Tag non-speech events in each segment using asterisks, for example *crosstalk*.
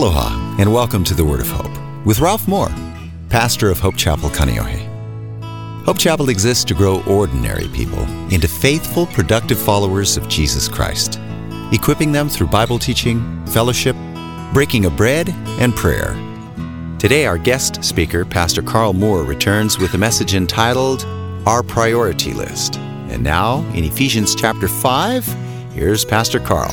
Aloha, and welcome to the Word of Hope with Ralph Moore, pastor of Hope Chapel, Kaneohe. Hope Chapel exists to grow ordinary people into faithful, productive followers of Jesus Christ, equipping them through Bible teaching, fellowship, breaking of bread, and prayer. Today, our guest speaker, Pastor Carl Moore, returns with a message entitled Our Priority List. And now, in Ephesians chapter 5, here's Pastor Carl.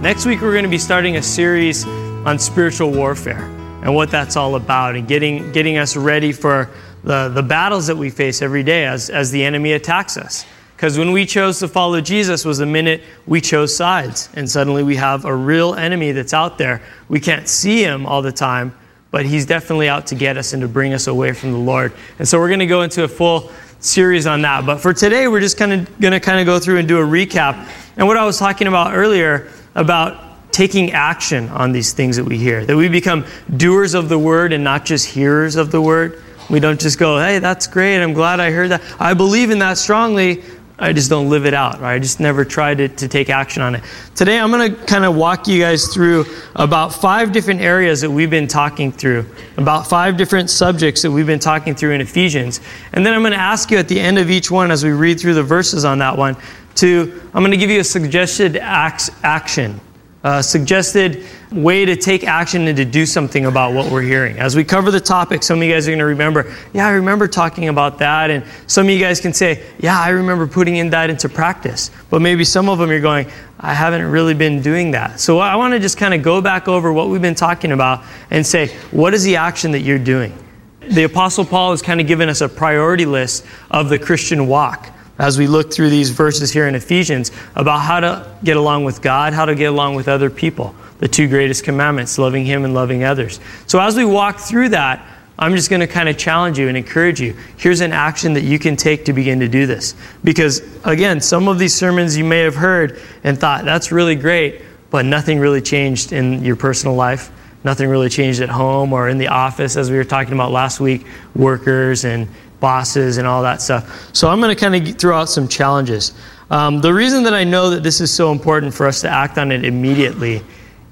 Next week, we're going to be starting a series on spiritual warfare and what that's all about and getting, getting us ready for the, the battles that we face every day as, as the enemy attacks us. Because when we chose to follow Jesus was the minute we chose sides. And suddenly we have a real enemy that's out there. We can't see him all the time, but he's definitely out to get us and to bring us away from the Lord. And so we're going to go into a full series on that. But for today, we're just kind of going to kind of go through and do a recap. And what I was talking about earlier about taking action on these things that we hear, that we become doers of the word and not just hearers of the word. We don't just go, hey, that's great. I'm glad I heard that. I believe in that strongly. I just don't live it out, right? I just never tried to, to take action on it. Today, I'm going to kind of walk you guys through about five different areas that we've been talking through, about five different subjects that we've been talking through in Ephesians. And then I'm going to ask you at the end of each one, as we read through the verses on that one, to, I'm going to give you a suggested action a suggested way to take action and to do something about what we're hearing. As we cover the topic, some of you guys are going to remember, yeah, I remember talking about that. And some of you guys can say, yeah, I remember putting in that into practice. But maybe some of them you're going, I haven't really been doing that. So I want to just kind of go back over what we've been talking about and say, what is the action that you're doing? The Apostle Paul has kind of given us a priority list of the Christian walk as we look through these verses here in Ephesians about how to get along with God, how to get along with other people. The two greatest commandments, loving Him and loving others. So as we walk through that, I'm just going to kind of challenge you and encourage you. Here's an action that you can take to begin to do this. Because, again, some of these sermons you may have heard and thought, that's really great, but nothing really changed in your personal life. Nothing really changed at home or in the office, as we were talking about last week, workers and bosses and all that stuff. So I'm going to kind of throw out some challenges. Um, the reason that I know that this is so important for us to act on it immediately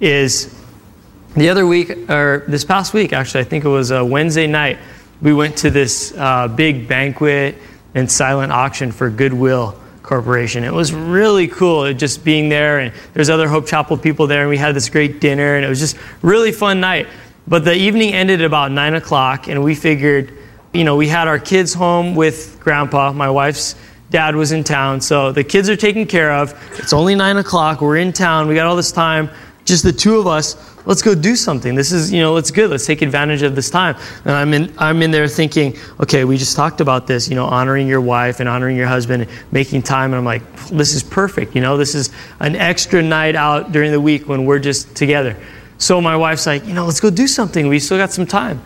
is the other week, or this past week, actually, I think it was a Wednesday night, we went to this uh, big banquet and silent auction for Goodwill Corporation. It was really cool it just being there, and there's other Hope Chapel people there, and we had this great dinner, and it was just really fun night. But the evening ended about nine o'clock, and we figured you know, we had our kids home with grandpa. My wife's dad was in town. So the kids are taken care of. It's only nine o'clock. We're in town. We got all this time. Just the two of us. Let's go do something. This is, you know, it's good. Let's take advantage of this time. And I'm in, I'm in there thinking, okay, we just talked about this, you know, honoring your wife and honoring your husband, and making time. And I'm like, this is perfect. You know, this is an extra night out during the week when we're just together. So my wife's like, you know, let's go do something. We still got some time.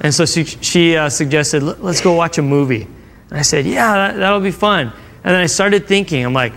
And so she, she uh, suggested, let's go watch a movie. And I said, yeah, that, that'll be fun. And then I started thinking, I'm like,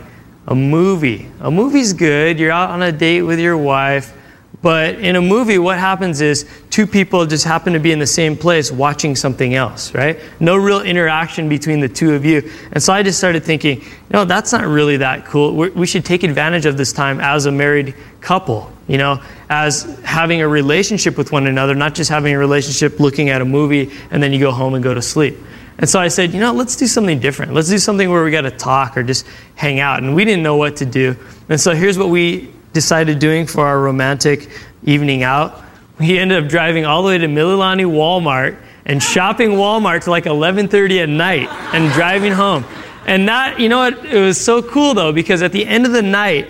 a movie. A movie's good. You're out on a date with your wife. But in a movie, what happens is two people just happen to be in the same place watching something else, right? No real interaction between the two of you. And so I just started thinking, no, that's not really that cool. We're, we should take advantage of this time as a married couple, you know, as having a relationship with one another, not just having a relationship looking at a movie and then you go home and go to sleep. And so I said, you know, let's do something different. Let's do something where we got to talk or just hang out. And we didn't know what to do. And so here's what we decided doing for our romantic evening out. We ended up driving all the way to Mililani Walmart and shopping Walmart to like 11:30 at night and driving home. And that, you know what, it was so cool though because at the end of the night,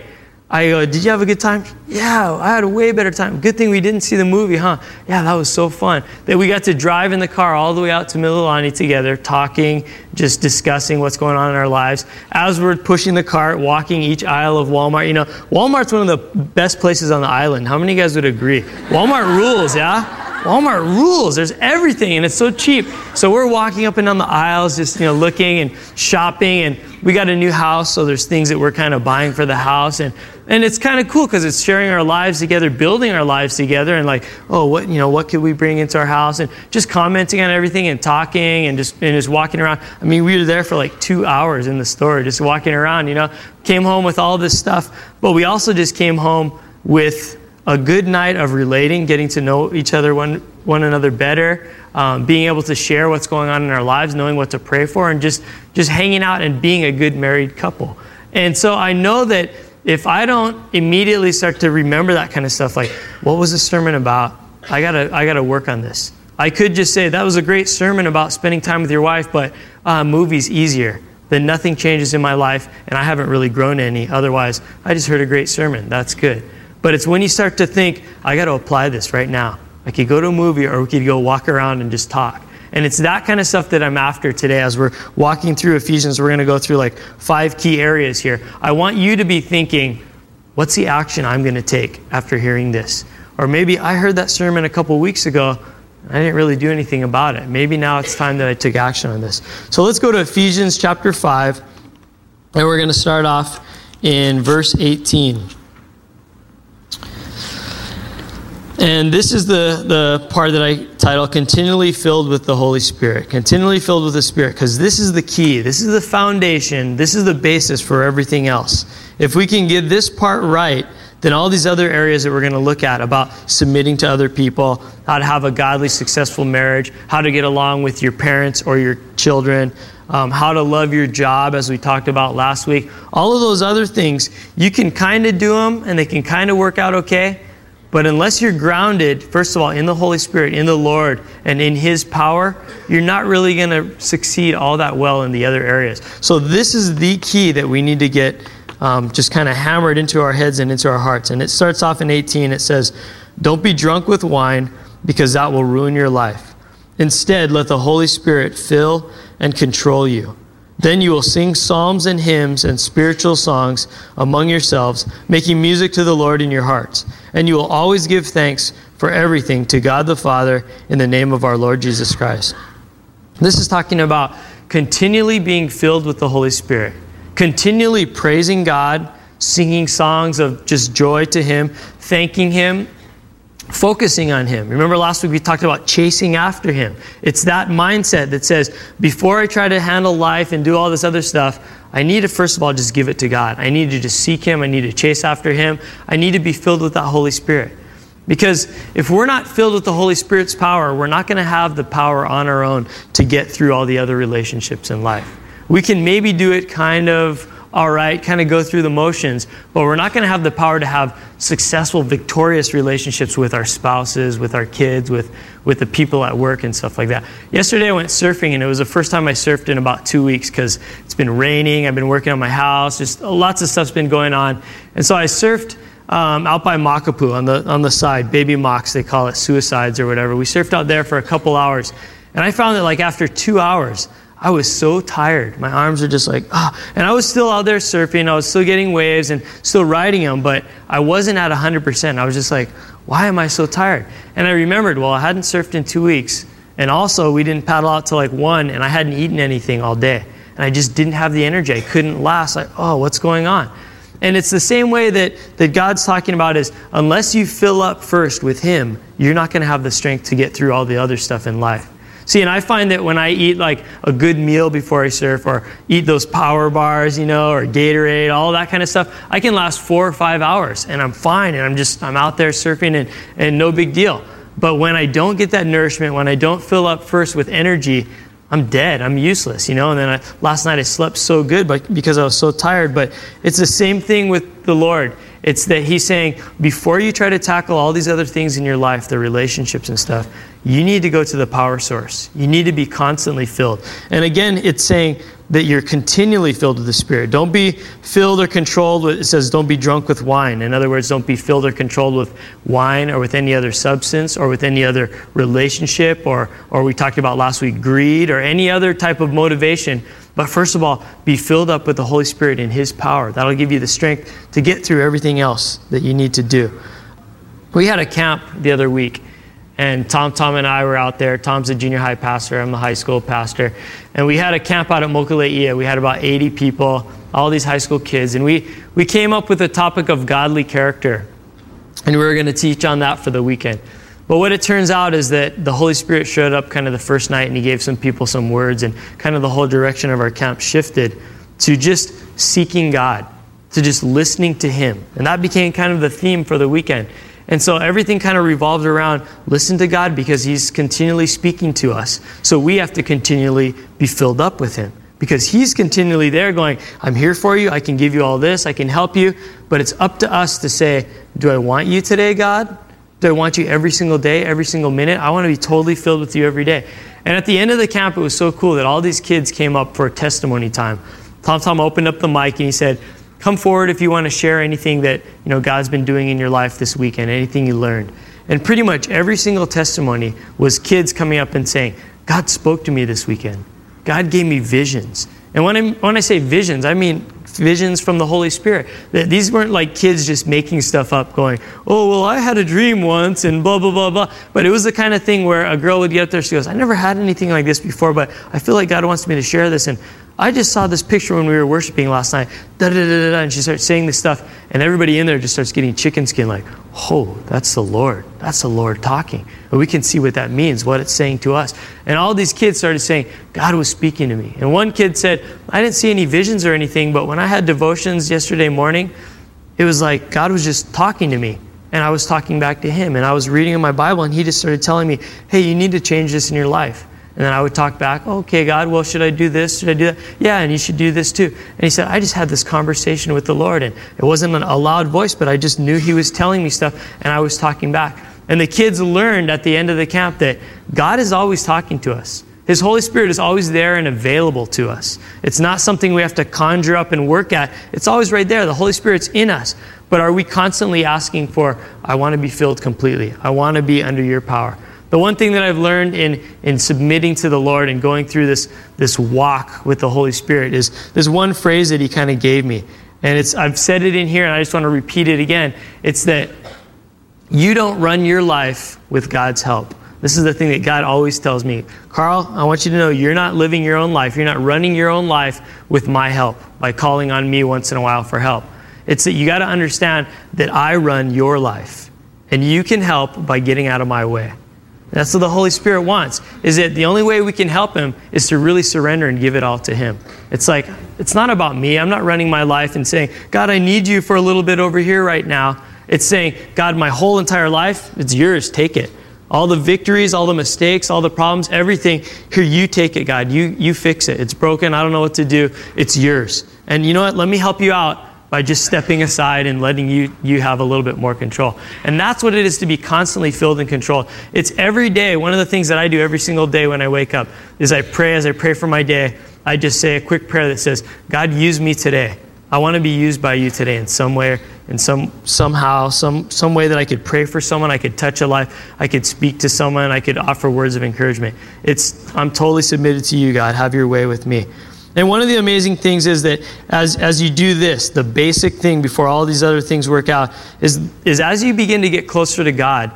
I go, Did you have a good time? Yeah, I had a way better time. Good thing we didn't see the movie, huh? Yeah, that was so fun. That we got to drive in the car all the way out to Mililani together, talking, just discussing what's going on in our lives. As we're pushing the cart, walking each aisle of Walmart. You know, Walmart's one of the best places on the island. How many guys would agree? Walmart rules, yeah? Walmart rules. There's everything, and it's so cheap. So we're walking up and down the aisles, just you know, looking and shopping. And we got a new house, so there's things that we're kind of buying for the house, and and it's kind of cool because it's sharing our lives together, building our lives together, and like, oh, what you know, what could we bring into our house, and just commenting on everything and talking and just and just walking around. I mean, we were there for like two hours in the store, just walking around. You know, came home with all this stuff, but we also just came home with a good night of relating, getting to know each other, one, one another better, um, being able to share what's going on in our lives, knowing what to pray for, and just, just hanging out and being a good married couple. And so I know that if I don't immediately start to remember that kind of stuff, like, what was the sermon about? I gotta, I gotta work on this. I could just say, that was a great sermon about spending time with your wife, but uh, movies easier. Then nothing changes in my life, and I haven't really grown any. Otherwise, I just heard a great sermon. That's good. But it's when you start to think, I got to apply this right now. I could go to a movie or we could go walk around and just talk. And it's that kind of stuff that I'm after today as we're walking through Ephesians. We're going to go through like five key areas here. I want you to be thinking, what's the action I'm going to take after hearing this? Or maybe I heard that sermon a couple weeks ago. I didn't really do anything about it. Maybe now it's time that I took action on this. So let's go to Ephesians chapter 5, and we're going to start off in verse 18. And this is the, the part that I title Continually Filled with the Holy Spirit. Continually filled with the Spirit, because this is the key. This is the foundation. This is the basis for everything else. If we can get this part right, then all these other areas that we're going to look at about submitting to other people, how to have a godly, successful marriage, how to get along with your parents or your children, um, how to love your job, as we talked about last week, all of those other things, you can kind of do them and they can kind of work out okay. But unless you're grounded, first of all, in the Holy Spirit, in the Lord, and in His power, you're not really going to succeed all that well in the other areas. So, this is the key that we need to get um, just kind of hammered into our heads and into our hearts. And it starts off in 18. It says, Don't be drunk with wine, because that will ruin your life. Instead, let the Holy Spirit fill and control you. Then you will sing psalms and hymns and spiritual songs among yourselves, making music to the Lord in your hearts. And you will always give thanks for everything to God the Father in the name of our Lord Jesus Christ. This is talking about continually being filled with the Holy Spirit, continually praising God, singing songs of just joy to Him, thanking Him, focusing on Him. Remember last week we talked about chasing after Him. It's that mindset that says, before I try to handle life and do all this other stuff, I need to first of all just give it to God. I need to just seek Him. I need to chase after Him. I need to be filled with that Holy Spirit. Because if we're not filled with the Holy Spirit's power, we're not going to have the power on our own to get through all the other relationships in life. We can maybe do it kind of all right, kind of go through the motions, but we're not going to have the power to have successful, victorious relationships with our spouses, with our kids, with, with the people at work and stuff like that. Yesterday I went surfing, and it was the first time I surfed in about two weeks because it's been raining. I've been working on my house, just lots of stuff's been going on. And so I surfed. Um, out by Makapu on the on the side, baby mocks they call it, suicides or whatever. We surfed out there for a couple hours, and I found that like after two hours, I was so tired. My arms were just like, ah. And I was still out there surfing. I was still getting waves and still riding them, but I wasn't at 100%. I was just like, why am I so tired? And I remembered, well, I hadn't surfed in two weeks. And also, we didn't paddle out till like one, and I hadn't eaten anything all day. And I just didn't have the energy. I couldn't last. Like, oh, what's going on? And it's the same way that, that God's talking about is unless you fill up first with Him, you're not going to have the strength to get through all the other stuff in life. See, and I find that when I eat like a good meal before I surf or eat those power bars, you know, or Gatorade, all that kind of stuff, I can last four or five hours and I'm fine and I'm just, I'm out there surfing and, and no big deal. But when I don't get that nourishment, when I don't fill up first with energy, I'm dead. I'm useless, you know. And then I, last night I slept so good, but because I was so tired. But it's the same thing with the Lord. It's that He's saying before you try to tackle all these other things in your life, the relationships and stuff, you need to go to the power source. You need to be constantly filled. And again, it's saying that you're continually filled with the Spirit. Don't be filled or controlled with, it says, don't be drunk with wine. In other words, don't be filled or controlled with wine or with any other substance or with any other relationship or, or we talked about last week, greed or any other type of motivation. But first of all, be filled up with the Holy Spirit and His power. That'll give you the strength to get through everything else that you need to do. We had a camp the other week and Tom, Tom, and I were out there. Tom's a junior high pastor. I'm the high school pastor. And we had a camp out at Mokuleia. We had about 80 people, all these high school kids. And we, we came up with a topic of godly character. And we were going to teach on that for the weekend. But what it turns out is that the Holy Spirit showed up kind of the first night and he gave some people some words, and kind of the whole direction of our camp shifted to just seeking God, to just listening to Him. And that became kind of the theme for the weekend. And so everything kind of revolved around listen to God because He's continually speaking to us. So we have to continually be filled up with Him because He's continually there going, I'm here for you. I can give you all this. I can help you. But it's up to us to say, Do I want you today, God? Do I want you every single day, every single minute? I want to be totally filled with you every day. And at the end of the camp, it was so cool that all these kids came up for testimony time. Tom Tom opened up the mic and he said, Come forward if you want to share anything that you know God's been doing in your life this weekend, anything you learned. And pretty much every single testimony was kids coming up and saying, God spoke to me this weekend. God gave me visions. And when I, when I say visions, I mean visions from the Holy Spirit. These weren't like kids just making stuff up, going, oh, well, I had a dream once and blah, blah, blah, blah. But it was the kind of thing where a girl would get up there, she goes, I never had anything like this before, but I feel like God wants me to share this. And I just saw this picture when we were worshiping last night. Da, da, da, da, and she starts saying this stuff, and everybody in there just starts getting chicken skin, like, oh, that's the Lord. That's the Lord talking. And we can see what that means, what it's saying to us. And all these kids started saying, God was speaking to me. And one kid said, I didn't see any visions or anything, but when I had devotions yesterday morning, it was like God was just talking to me. And I was talking back to him. And I was reading in my Bible, and he just started telling me, hey, you need to change this in your life. And then I would talk back, okay, God, well, should I do this? Should I do that? Yeah, and you should do this too. And he said, I just had this conversation with the Lord, and it wasn't a loud voice, but I just knew he was telling me stuff, and I was talking back. And the kids learned at the end of the camp that God is always talking to us. His Holy Spirit is always there and available to us. It's not something we have to conjure up and work at. It's always right there. The Holy Spirit's in us. But are we constantly asking for, I want to be filled completely? I want to be under your power. The one thing that I've learned in, in submitting to the Lord and going through this, this walk with the Holy Spirit is this one phrase that He kind of gave me. And it's, I've said it in here and I just want to repeat it again. It's that you don't run your life with God's help. This is the thing that God always tells me. Carl, I want you to know you're not living your own life. You're not running your own life with my help by calling on me once in a while for help. It's that you got to understand that I run your life. And you can help by getting out of my way. That's what the Holy Spirit wants. Is that the only way we can help him is to really surrender and give it all to him. It's like it's not about me. I'm not running my life and saying, "God, I need you for a little bit over here right now." It's saying, "God, my whole entire life, it's yours. Take it. All the victories, all the mistakes, all the problems, everything, here you take it, God. You you fix it. It's broken. I don't know what to do. It's yours." And you know what? Let me help you out by just stepping aside and letting you, you have a little bit more control. And that's what it is to be constantly filled and controlled. It's every day. One of the things that I do every single day when I wake up is I pray as I pray for my day. I just say a quick prayer that says, God, use me today. I want to be used by you today in some way, in some somehow, some some way that I could pray for someone, I could touch a life, I could speak to someone, I could offer words of encouragement. It's I'm totally submitted to you, God. Have your way with me. And one of the amazing things is that as, as you do this, the basic thing before all these other things work out is, is as you begin to get closer to God,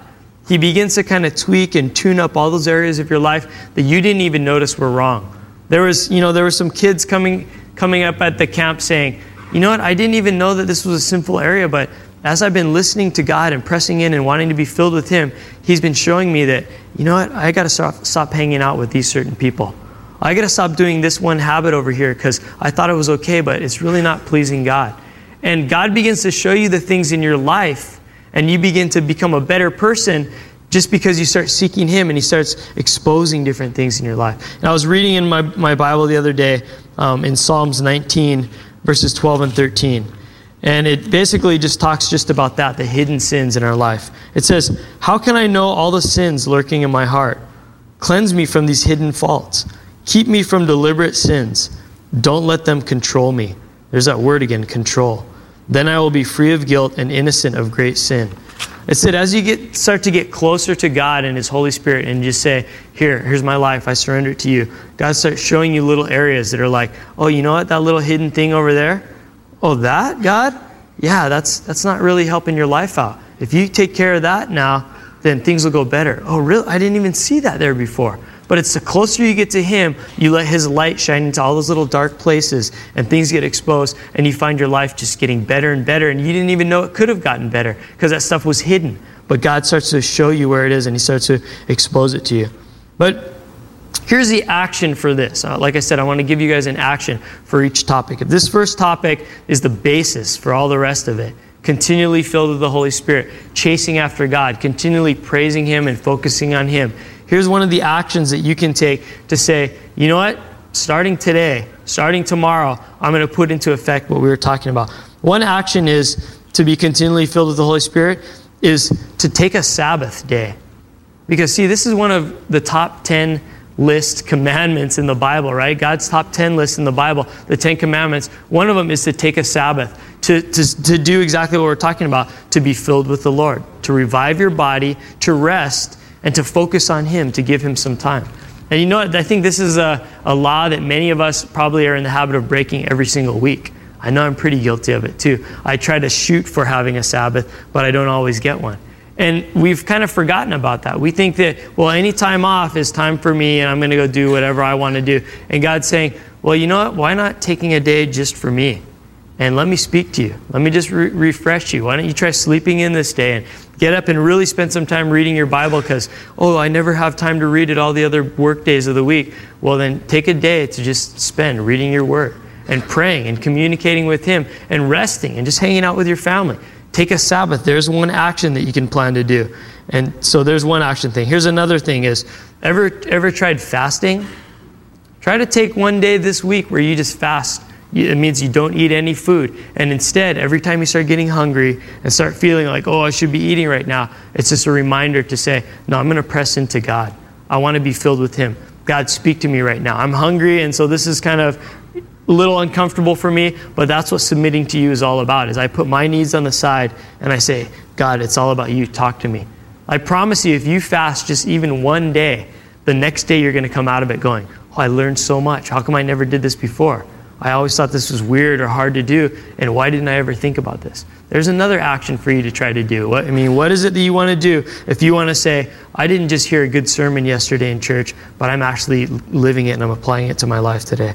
He begins to kind of tweak and tune up all those areas of your life that you didn't even notice were wrong. There was, you know, there were some kids coming, coming up at the camp saying, you know what, I didn't even know that this was a sinful area, but as I've been listening to God and pressing in and wanting to be filled with Him, He's been showing me that, you know what, I got to stop, stop hanging out with these certain people. I got to stop doing this one habit over here because I thought it was okay, but it's really not pleasing God. And God begins to show you the things in your life, and you begin to become a better person just because you start seeking Him and He starts exposing different things in your life. And I was reading in my, my Bible the other day um, in Psalms 19, verses 12 and 13. And it basically just talks just about that, the hidden sins in our life. It says, How can I know all the sins lurking in my heart? Cleanse me from these hidden faults. Keep me from deliberate sins. Don't let them control me. There's that word again, control. Then I will be free of guilt and innocent of great sin. It said, as you get, start to get closer to God and His Holy Spirit and just say, Here, here's my life, I surrender it to you. God starts showing you little areas that are like, Oh, you know what? That little hidden thing over there? Oh, that, God? Yeah, that's, that's not really helping your life out. If you take care of that now, then things will go better. Oh, really? I didn't even see that there before. But it's the closer you get to Him, you let His light shine into all those little dark places, and things get exposed, and you find your life just getting better and better, and you didn't even know it could have gotten better because that stuff was hidden. But God starts to show you where it is, and He starts to expose it to you. But here's the action for this. Uh, like I said, I want to give you guys an action for each topic. If this first topic is the basis for all the rest of it, continually filled with the Holy Spirit, chasing after God, continually praising Him and focusing on Him. Here's one of the actions that you can take to say, you know what? Starting today, starting tomorrow, I'm going to put into effect what we were talking about. One action is to be continually filled with the Holy Spirit, is to take a Sabbath day. Because, see, this is one of the top 10 list *laughs* commandments in the Bible, right? God's top 10 list in the Bible, the 10 commandments. One of them is to take a Sabbath, to, to, to do exactly what we're talking about, to be filled with the Lord, to revive your body, to rest, and to focus on Him, to give Him some time. And you know what? I think this is a, a law that many of us probably are in the habit of breaking every single week. I know I'm pretty guilty of it too. I try to shoot for having a Sabbath, but I don't always get one. And we've kind of forgotten about that. We think that, well, any time off is time for me and I'm going to go do whatever I want to do. And God's saying, well, you know what? Why not taking a day just for me? And let me speak to you. Let me just re- refresh you. Why don't you try sleeping in this day and get up and really spend some time reading your Bible because, oh, I never have time to read it all the other work days of the week. Well, then take a day to just spend reading your Word and praying and communicating with Him and resting and just hanging out with your family. Take a Sabbath. There's one action that you can plan to do. And so there's one action thing. Here's another thing is ever ever tried fasting? Try to take one day this week where you just fast. It means you don't eat any food. And instead, every time you start getting hungry and start feeling like, oh, I should be eating right now, it's just a reminder to say, no, I'm going to press into God. I want to be filled with Him. God, speak to me right now. I'm hungry, and so this is kind of a little uncomfortable for me, but that's what submitting to you is all about. Is I put my needs on the side and I say, God, it's all about you. Talk to me. I promise you, if you fast just even one day, the next day you're going to come out of it going, Oh, I learned so much. How come I never did this before? I always thought this was weird or hard to do, and why didn't I ever think about this? There's another action for you to try to do. What, I mean, what is it that you want to do if you want to say, I didn't just hear a good sermon yesterday in church, but I'm actually living it and I'm applying it to my life today?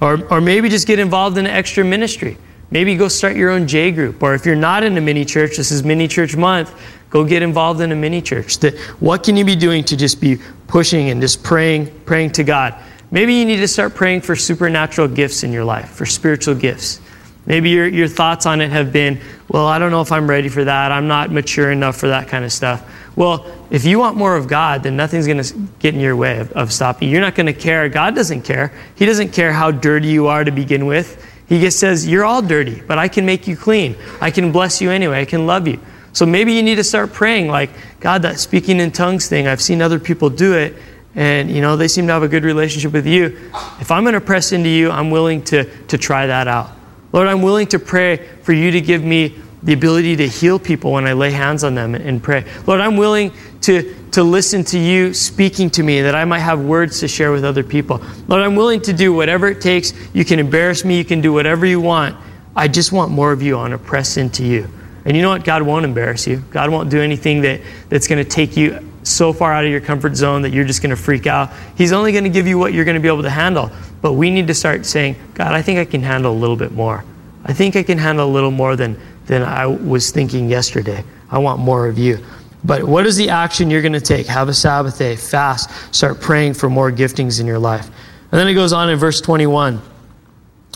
Or, or maybe just get involved in an extra ministry. Maybe go start your own J group. Or if you're not in a mini church, this is mini church month, go get involved in a mini church. That, what can you be doing to just be pushing and just praying, praying to God? Maybe you need to start praying for supernatural gifts in your life, for spiritual gifts. Maybe your, your thoughts on it have been, well, I don't know if I'm ready for that. I'm not mature enough for that kind of stuff. Well, if you want more of God, then nothing's going to get in your way of, of stopping. You're not going to care. God doesn't care. He doesn't care how dirty you are to begin with. He just says, You're all dirty, but I can make you clean. I can bless you anyway. I can love you. So maybe you need to start praying, like, God, that speaking in tongues thing, I've seen other people do it, and you know they seem to have a good relationship with you. If I'm going to press into you, I'm willing to, to try that out. Lord, I'm willing to pray for you to give me the ability to heal people when I lay hands on them and pray. Lord, I'm willing to, to listen to you speaking to me that I might have words to share with other people. Lord, I'm willing to do whatever it takes. You can embarrass me, you can do whatever you want. I just want more of you. I want to press into you. And you know what? God won't embarrass you. God won't do anything that, that's going to take you so far out of your comfort zone that you're just going to freak out. He's only going to give you what you're going to be able to handle. But we need to start saying, God, I think I can handle a little bit more. I think I can handle a little more than than I was thinking yesterday. I want more of you. But what is the action you're going to take? Have a Sabbath day, fast, start praying for more giftings in your life. And then it goes on in verse 21,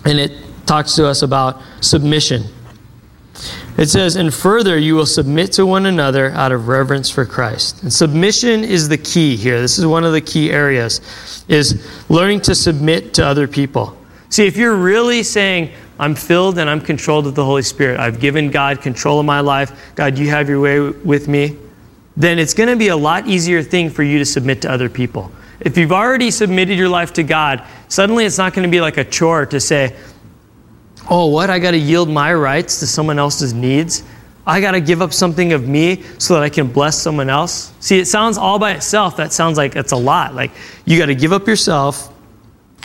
and it talks to us about submission. It says, And further, you will submit to one another out of reverence for Christ. And submission is the key here. This is one of the key areas, is learning to submit to other people. See, if you're really saying, I'm filled and I'm controlled of the Holy Spirit. I've given God control of my life. God, you have your way with me. Then it's going to be a lot easier thing for you to submit to other people. If you've already submitted your life to God, suddenly it's not going to be like a chore to say, oh, what? I got to yield my rights to someone else's needs. I got to give up something of me so that I can bless someone else. See, it sounds all by itself, that sounds like it's a lot. Like you got to give up yourself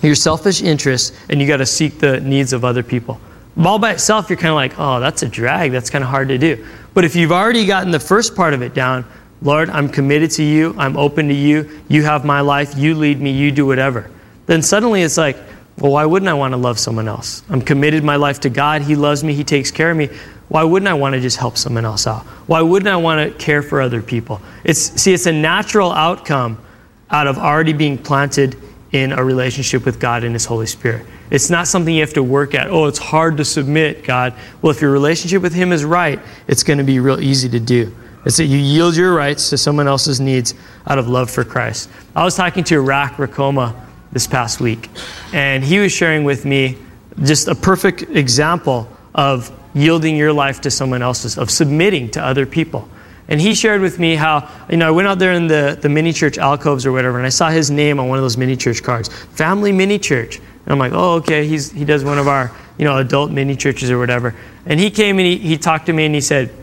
your selfish interests, and you got to seek the needs of other people. All by itself, you're kind of like, oh, that's a drag. That's kind of hard to do. But if you've already gotten the first part of it down, Lord, I'm committed to you. I'm open to you. You have my life. You lead me. You do whatever. Then suddenly it's like, well, why wouldn't I want to love someone else? I'm committed my life to God. He loves me. He takes care of me. Why wouldn't I want to just help someone else out? Why wouldn't I want to care for other people? It's see, it's a natural outcome out of already being planted in a relationship with God and His Holy Spirit. It's not something you have to work at. Oh, it's hard to submit, God. Well, if your relationship with Him is right, it's going to be real easy to do. It's that you yield your rights to someone else's needs out of love for Christ. I was talking to Rak Rakoma this past week, and he was sharing with me just a perfect example of yielding your life to someone else's, of submitting to other people. And he shared with me how, you know, I went out there in the, the mini church alcoves or whatever, and I saw his name on one of those mini church cards Family Mini Church. And I'm like, oh, okay, he's, he does one of our, you know, adult mini churches or whatever. And he came and he, he talked to me and he said,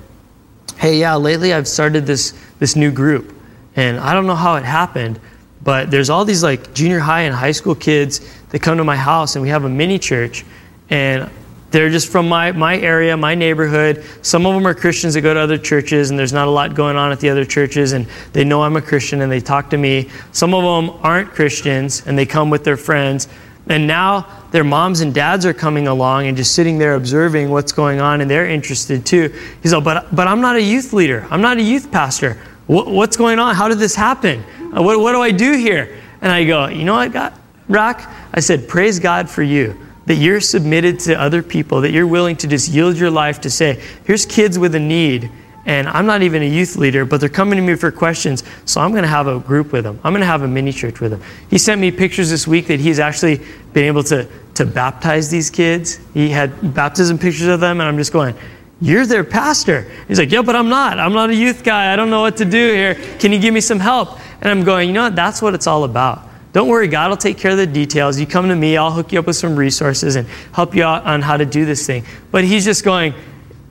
hey, yeah, lately I've started this, this new group. And I don't know how it happened, but there's all these like junior high and high school kids that come to my house and we have a mini church. And they're just from my, my area, my neighborhood. Some of them are Christians that go to other churches, and there's not a lot going on at the other churches, and they know I'm a Christian and they talk to me. Some of them aren't Christians, and they come with their friends. And now their moms and dads are coming along and just sitting there observing what's going on, and they're interested too. He's like, but, but I'm not a youth leader. I'm not a youth pastor. What, what's going on? How did this happen? Uh, what, what do I do here? And I go, you know what, God, Rock? I said, praise God for you that you're submitted to other people, that you're willing to just yield your life to say, here's kids with a need, and I'm not even a youth leader, but they're coming to me for questions, so I'm going to have a group with them. I'm going to have a mini church with them. He sent me pictures this week that he's actually been able to, to baptize these kids. He had baptism pictures of them, and I'm just going, you're their pastor. He's like, yeah, but I'm not. I'm not a youth guy. I don't know what to do here. Can you give me some help? And I'm going, you know what? That's what it's all about. Don't worry, God will take care of the details. You come to me, I'll hook you up with some resources and help you out on how to do this thing. But he's just going,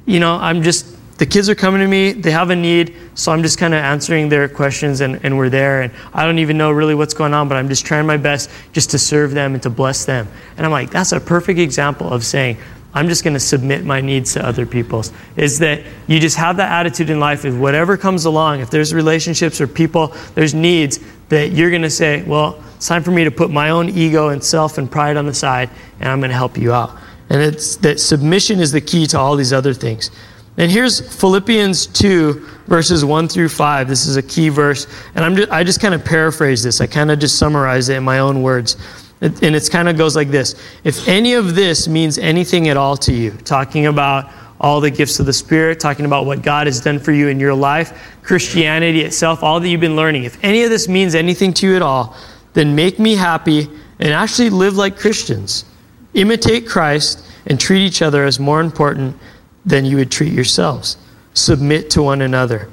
you know, I'm just, the kids are coming to me, they have a need, so I'm just kind of answering their questions and, and we're there. And I don't even know really what's going on, but I'm just trying my best just to serve them and to bless them. And I'm like, that's a perfect example of saying, I'm just going to submit my needs to other people's. Is that you just have that attitude in life if whatever comes along, if there's relationships or people, there's needs, that you're going to say, well, it's time for me to put my own ego and self and pride on the side, and I'm going to help you out. And it's that submission is the key to all these other things. And here's Philippians 2, verses 1 through 5. This is a key verse. And I'm just, I just kind of paraphrase this. I kind of just summarize it in my own words. And it kind of goes like this If any of this means anything at all to you, talking about all the gifts of the Spirit, talking about what God has done for you in your life, Christianity itself, all that you've been learning, if any of this means anything to you at all, then make me happy and actually live like Christians. Imitate Christ and treat each other as more important than you would treat yourselves. Submit to one another.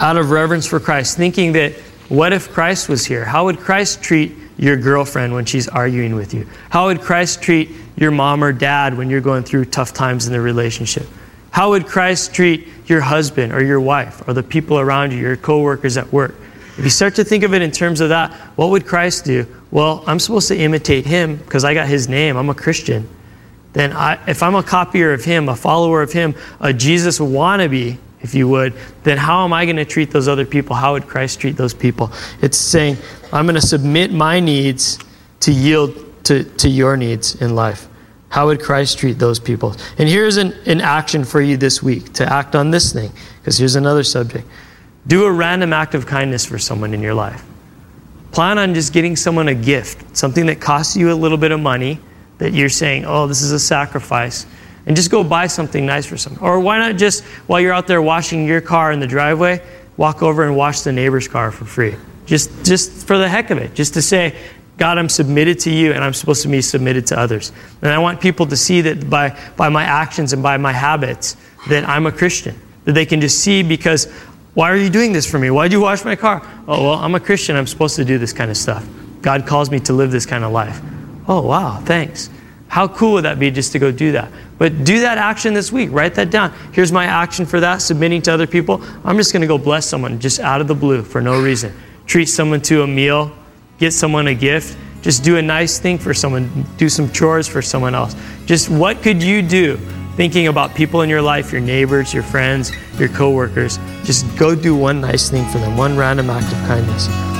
Out of reverence for Christ, thinking that what if Christ was here? How would Christ treat your girlfriend when she's arguing with you? How would Christ treat your mom or dad when you're going through tough times in the relationship? How would Christ treat your husband or your wife or the people around you, your coworkers at work? If you start to think of it in terms of that, what would Christ do? Well, I'm supposed to imitate him because I got his name. I'm a Christian. Then, I, if I'm a copier of him, a follower of him, a Jesus wannabe, if you would, then how am I going to treat those other people? How would Christ treat those people? It's saying, I'm going to submit my needs to yield to, to your needs in life. How would Christ treat those people? And here's an, an action for you this week to act on this thing, because here's another subject. Do a random act of kindness for someone in your life. Plan on just getting someone a gift, something that costs you a little bit of money that you're saying, oh, this is a sacrifice. And just go buy something nice for someone. Or why not just, while you're out there washing your car in the driveway, walk over and wash the neighbor's car for free? Just, just for the heck of it, just to say, God, I'm submitted to you and I'm supposed to be submitted to others. And I want people to see that by, by my actions and by my habits that I'm a Christian. That they can just see because why are you doing this for me? Why'd you wash my car? Oh, well, I'm a Christian. I'm supposed to do this kind of stuff. God calls me to live this kind of life. Oh, wow, thanks. How cool would that be just to go do that? But do that action this week. Write that down. Here's my action for that, submitting to other people. I'm just going to go bless someone just out of the blue for no reason. Treat someone to a meal, get someone a gift, just do a nice thing for someone, do some chores for someone else. Just what could you do thinking about people in your life, your neighbors, your friends, your coworkers. Just go do one nice thing for them, one random act of kindness.